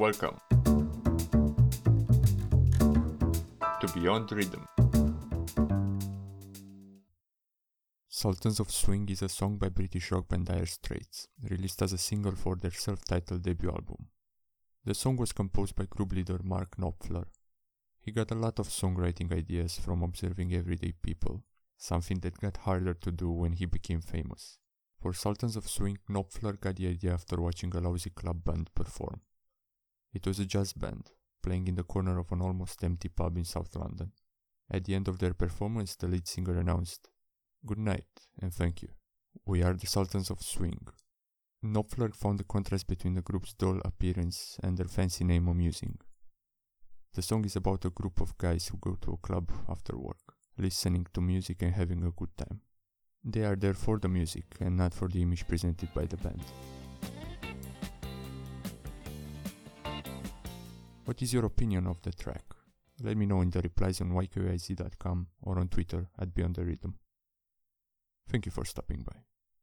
Welcome to Beyond Rhythm. Sultans of Swing is a song by British rock band Dire Straits, released as a single for their self-titled debut album. The song was composed by group leader Mark Knopfler. He got a lot of songwriting ideas from observing everyday people, something that got harder to do when he became famous. For Sultans of Swing, Knopfler got the idea after watching a lousy club band perform. It was a jazz band, playing in the corner of an almost empty pub in South London. At the end of their performance, the lead singer announced, Good night and thank you. We are the Sultans of Swing. Knopfler found the contrast between the group's dull appearance and their fancy name amusing. The song is about a group of guys who go to a club after work, listening to music and having a good time. They are there for the music and not for the image presented by the band. What is your opinion of the track? Let me know in the replies on ykyz.com or on Twitter at Beyond the Rhythm. Thank you for stopping by.